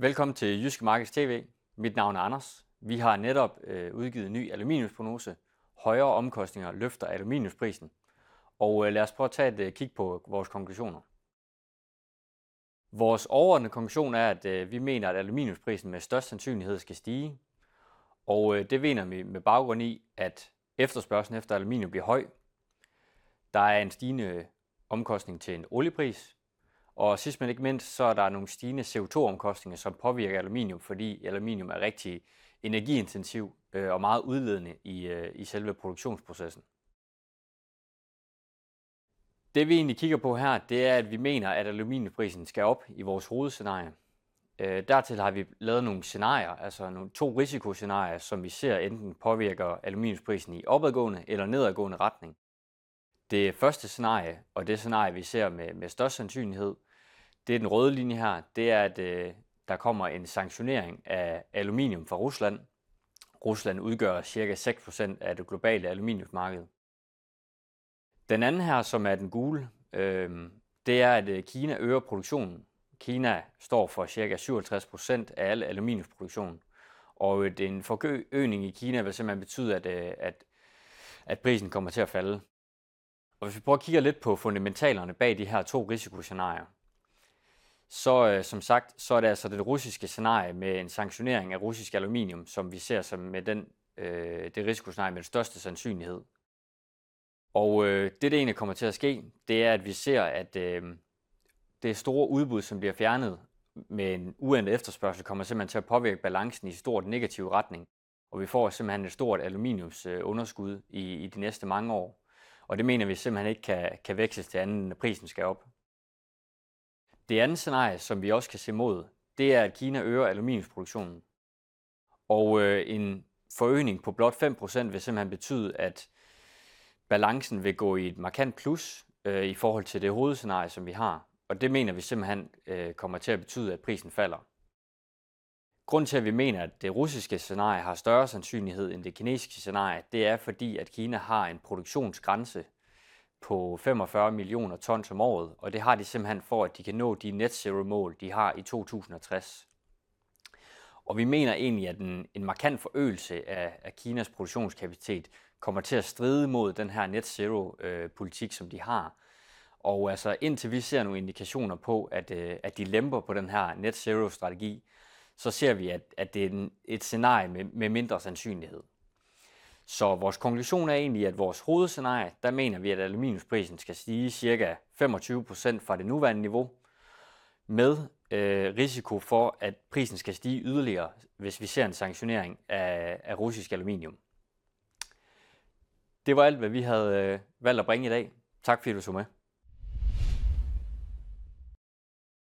Velkommen til Jyske Markeds TV. Mit navn er Anders. Vi har netop øh, udgivet en ny aluminiumsprognose. Højere omkostninger løfter aluminiumsprisen. Og øh, lad os prøve at tage et øh, kig på vores konklusioner. Vores overordnede konklusion er, at øh, vi mener, at aluminiumsprisen med størst sandsynlighed skal stige. Og øh, det mener vi med baggrund i, at efterspørgselen efter aluminium bliver høj. Der er en stigende omkostning til en oliepris, og sidst men ikke mindst, så er der nogle stigende CO2-omkostninger, som påvirker aluminium, fordi aluminium er rigtig energiintensiv øh, og meget udledende i, øh, i selve produktionsprocessen. Det vi egentlig kigger på her, det er, at vi mener, at aluminiumprisen skal op i vores hovedscenarie. Øh, dertil har vi lavet nogle scenarier, altså nogle to risikoscenarier, som vi ser enten påvirker aluminiumsprisen i opadgående eller nedadgående retning. Det første scenarie, og det scenarie, vi ser med, med størst sandsynlighed, det er den røde linje her, det er, at øh, der kommer en sanktionering af aluminium fra Rusland. Rusland udgør ca. 6% af det globale aluminiumsmarked. Den anden her, som er den gule, øh, det er, at øh, Kina øger produktionen. Kina står for ca. 57% af al aluminiumsproduktion. Og øh, en forøgning i Kina vil simpelthen betyde, at, øh, at, at prisen kommer til at falde. Og hvis vi prøver at kigge lidt på fundamentalerne bag de her to risikoscenarier, så øh, som sagt, så er det altså det russiske scenarie med en sanktionering af russisk aluminium, som vi ser som med den, øh, det risikoscenarie med den største sandsynlighed. Og øh, det, der egentlig kommer til at ske, det er, at vi ser, at øh, det store udbud, som bliver fjernet med en uendelig efterspørgsel, kommer simpelthen til at påvirke balancen i stort negativ retning. Og vi får simpelthen et stort aluminiumsunderskud i, i de næste mange år. Og det mener vi simpelthen ikke kan, kan vækstes til anden, når prisen skal op. Det andet scenarie, som vi også kan se mod, det er, at Kina øger aluminiumsproduktionen. Og øh, en forøgning på blot 5% vil simpelthen betyde, at balancen vil gå i et markant plus øh, i forhold til det hovedscenarie, som vi har. Og det mener vi simpelthen øh, kommer til at betyde, at prisen falder. Grunden til, at vi mener, at det russiske scenarie har større sandsynlighed end det kinesiske scenarie, det er fordi, at Kina har en produktionsgrænse på 45 millioner tons om året, og det har de simpelthen for, at de kan nå de net zero mål, de har i 2060. Og vi mener egentlig, at en, en markant forøgelse af, af Kinas produktionskapacitet kommer til at stride mod den her net zero øh, politik, som de har. Og altså indtil vi ser nogle indikationer på, at, øh, at de lemper på den her net zero strategi, så ser vi, at, at det er en, et scenarie med, med mindre sandsynlighed. Så vores konklusion er egentlig, at vores hovedscenarie, der mener vi, at aluminiumsprisen skal stige ca. 25% fra det nuværende niveau, med øh, risiko for, at prisen skal stige yderligere, hvis vi ser en sanktionering af, af russisk aluminium. Det var alt, hvad vi havde øh, valgt at bringe i dag. Tak fordi du så med.